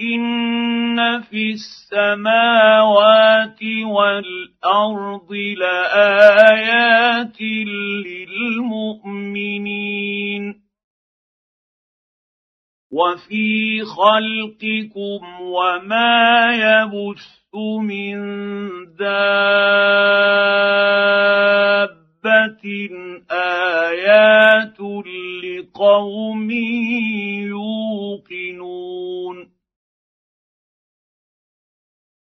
ان في السماوات والارض لايات للمؤمنين وفي خلقكم وما يبث من دابه ايات لقوم يوقنون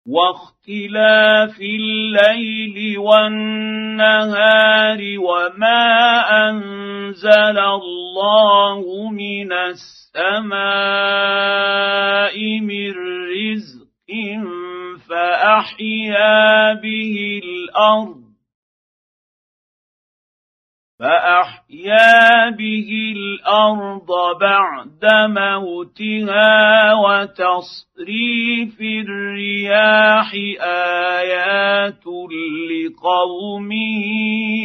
واختلاف الليل والنهار وما أنزل الله من السماء من رزق فأحيا به الأرض فأحيا به الأرض بعد موتها وتصريف الرياح آيات لقوم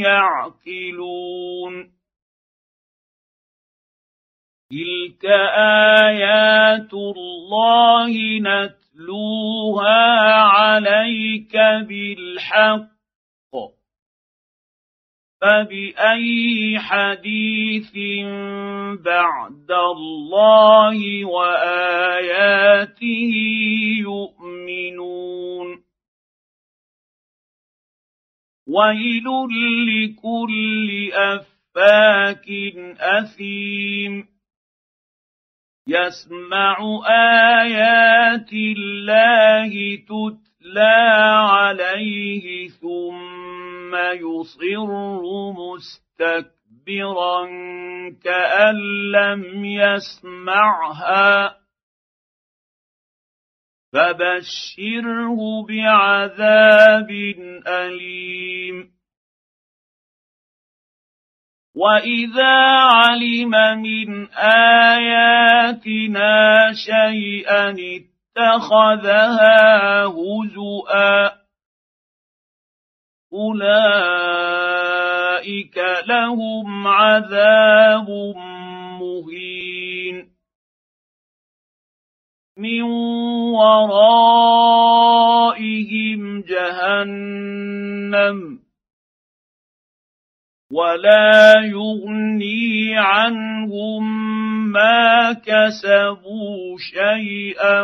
يعقلون. تلك آيات الله نتلوها عليك بالحق فبأي حديث بعد الله وآياته يؤمنون؟ ويل لكل أفاك أثيم. يسمع آيات الله تتلى عليه ثم ثم يصر مستكبرا كأن لم يسمعها. فبشره بعذاب أليم. واذا علم من اياتنا شيئا اتخذها هزؤا اولئك لهم عذاب مهين من ورائهم جهنم ولا يغني عنهم ما كسبوا شيئا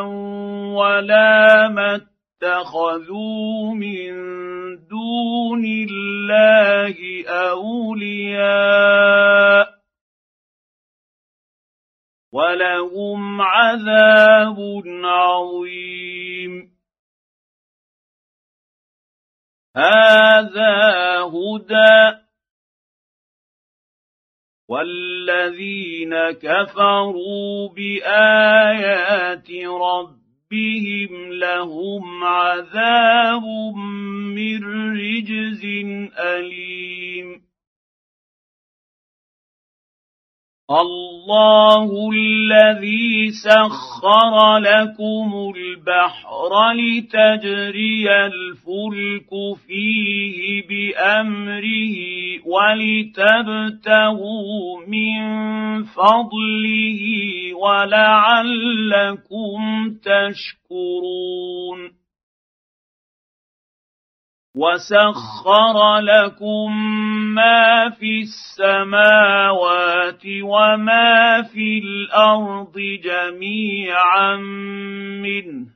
ولا ما اتخذوا من دون الله أولياء ولهم عذاب عظيم. هذا هدى والذين كفروا بآيات ربهم ربهم لهم عذاب من رجز اليم الله الذي سخر لكم البحر لتجري الفلك فيه بأمره ولتبتغوا من فضله ولعلكم تشكرون. وسخر لكم ما في السماوات وما في الأرض جميعا منه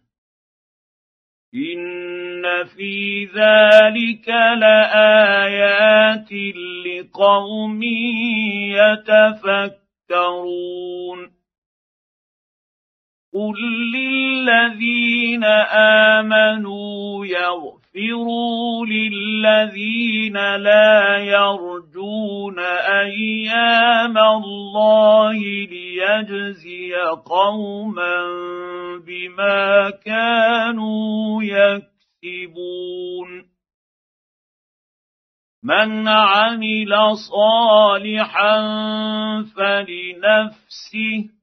ان في ذلك لايات لقوم يتفكرون قل للذين امنوا يغفروا للذين لا يرجون أيام الله ليجزي قوما بما كانوا يكسبون من عمل صالحا فلنفسه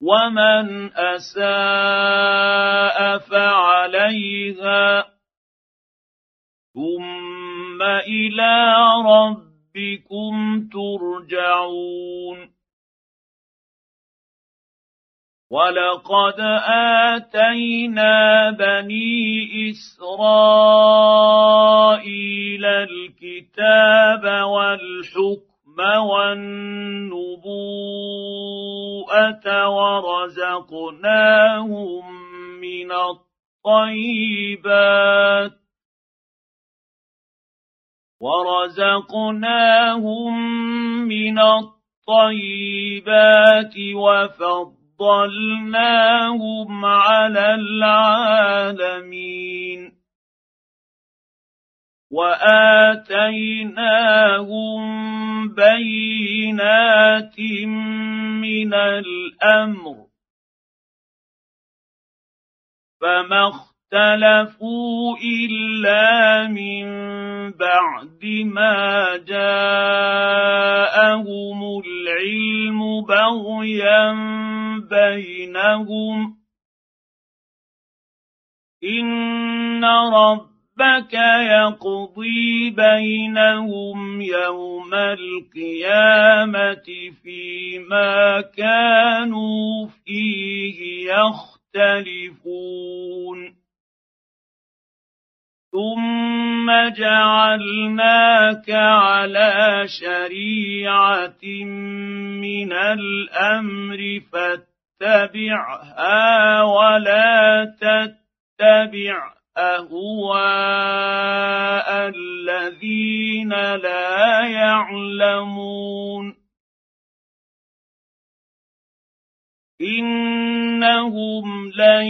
ومن اساء فعليها ثم إلى ربكم ترجعون ولقد اتينا بني اسرائيل الكتاب والحكم والنبوءة ورزقناهم من الطيبات ورزقناهم من الطيبات وفضل فضلناهم على العالمين وآتيناهم بينات من الأمر فما اختلفوا إلا من بعد ما جاءهم العلم بغيا بينهم إن ربك يقضي بينهم يوم القيامة فيما كانوا فيه يختلفون. ثم جعلناك على شريعة من الأمر فاتبعها ولا تتبع أهواء الذين لا يعلمون. إنهم لن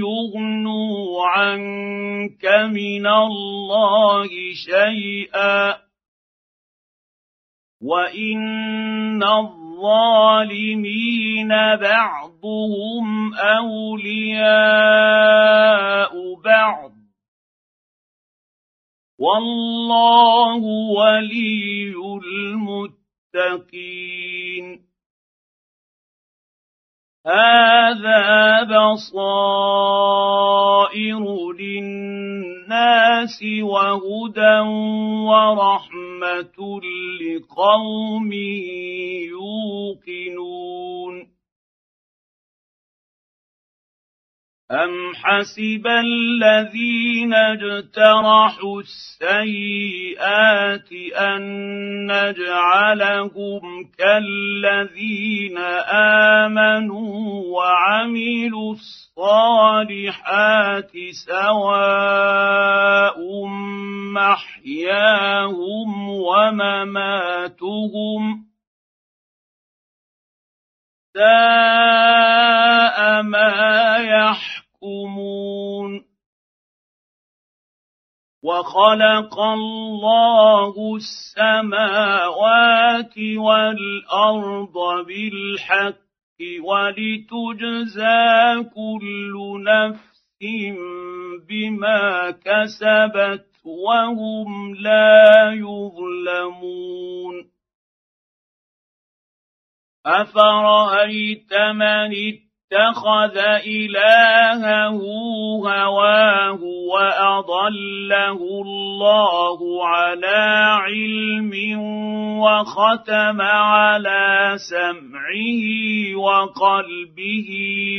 يغنوا عنك من الله شيئا. وإن الظالمين بعضهم اولياء بعض والله ولي المتقين هذا بصائر للناس وهدى ورحمة لقوم يوقنون. أم حسب الذين اجترحوا السيئات أن نجعلهم كالذين آمنوا وعملوا الصالحات سواء محياهم ومماتهم ساء ما يحكمون. وخلق الله السماوات والأرض بالحق ولتجزى كل نفس بما كسبت وهم لا يظلمون. أفرأيت من اتخذ إلهه هواه وأضله الله على علم وختم على سمعه وقلبه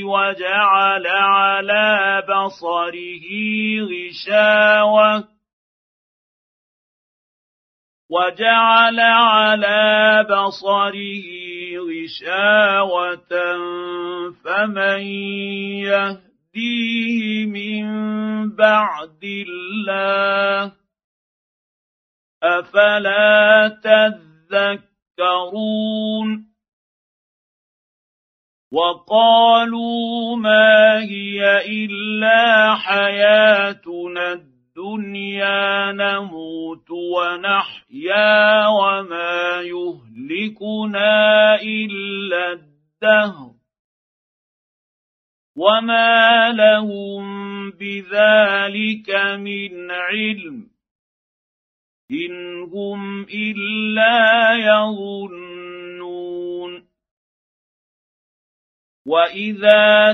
وجعل على بصره غشاوة وجعل على بصره غشاوة فمن يهديه من بعد الله أفلا تذكرون وقالوا ما هي إلا حياتنا الدنيا نموت ونحيا وما يهلكنا إلا الدهر وما لهم بذلك من علم إن هم إلا يظنون وإذا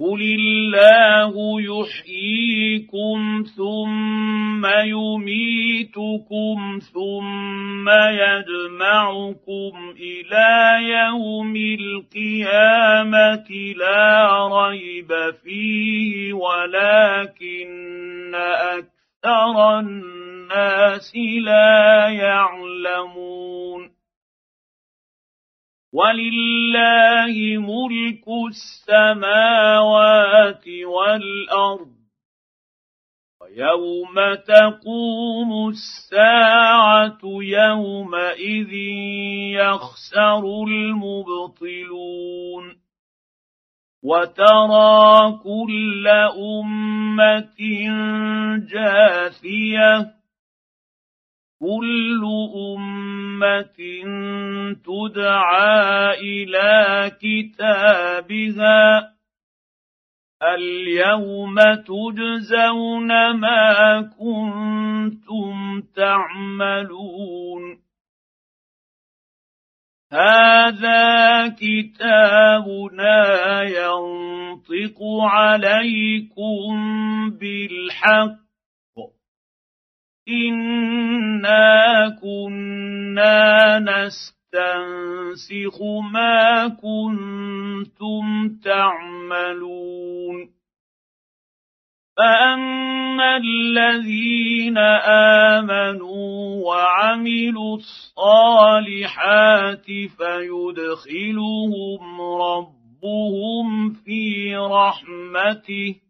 قل الله يحييكم ثم يميتكم ثم يجمعكم إلى يوم القيامه لا ريب فيه ولكن أكثر الناس لا يعلمون ولله ملك السماوات والأرض. ويوم تقوم الساعة يومئذ يخسر المبطلون. وترى كل أمة جاثية. كل امه تدعى إلى كتابها اليوم تجزون ما كنتم تعملون هذا كتابنا ينطق عليكم بالحق انا كنا نستنسخ ما كنتم تعملون فاما الذين امنوا وعملوا الصالحات فيدخلهم ربهم في رحمته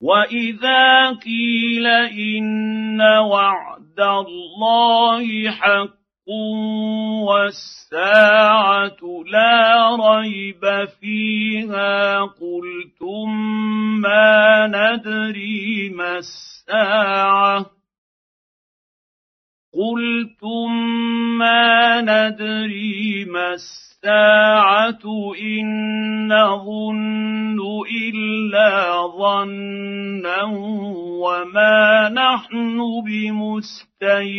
واذا قيل ان وعد الله حق والساعة لا ريب فيها قلتم ما ندري ما الساعة قلتم ما ندري ما الساعة ان نظن الا ظنا وما نحن بمستيقنين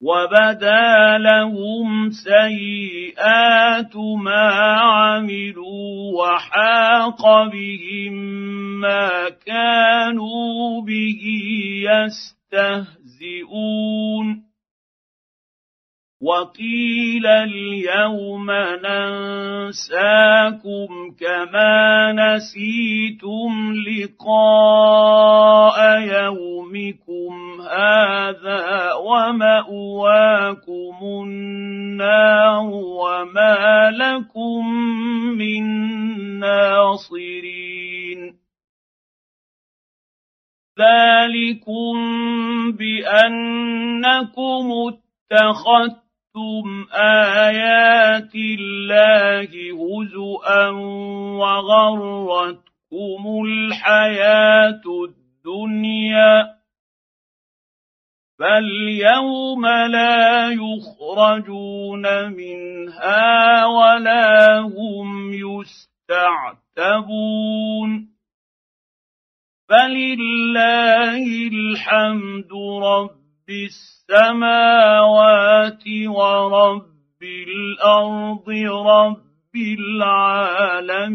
وبدا لهم سيئات ما عملوا وحاق بهم ما كانوا به يستهزئون وقيل اليوم ننساكم كما نسيتم لقاء يومكم هذا وماواكم النار وما لكم من ناصرين ذلكم بانكم اتخذتم اتخذتم ايات الله هزءا وغرتكم الحياة الدنيا فاليوم لا يخرجون منها ولا هم يستعتبون فلله الحمد رب السماء السماوات ورب الأرض رب العالمين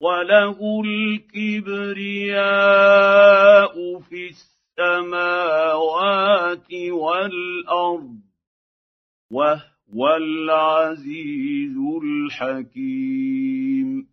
وله الكبرياء في السماوات والأرض وهو العزيز الحكيم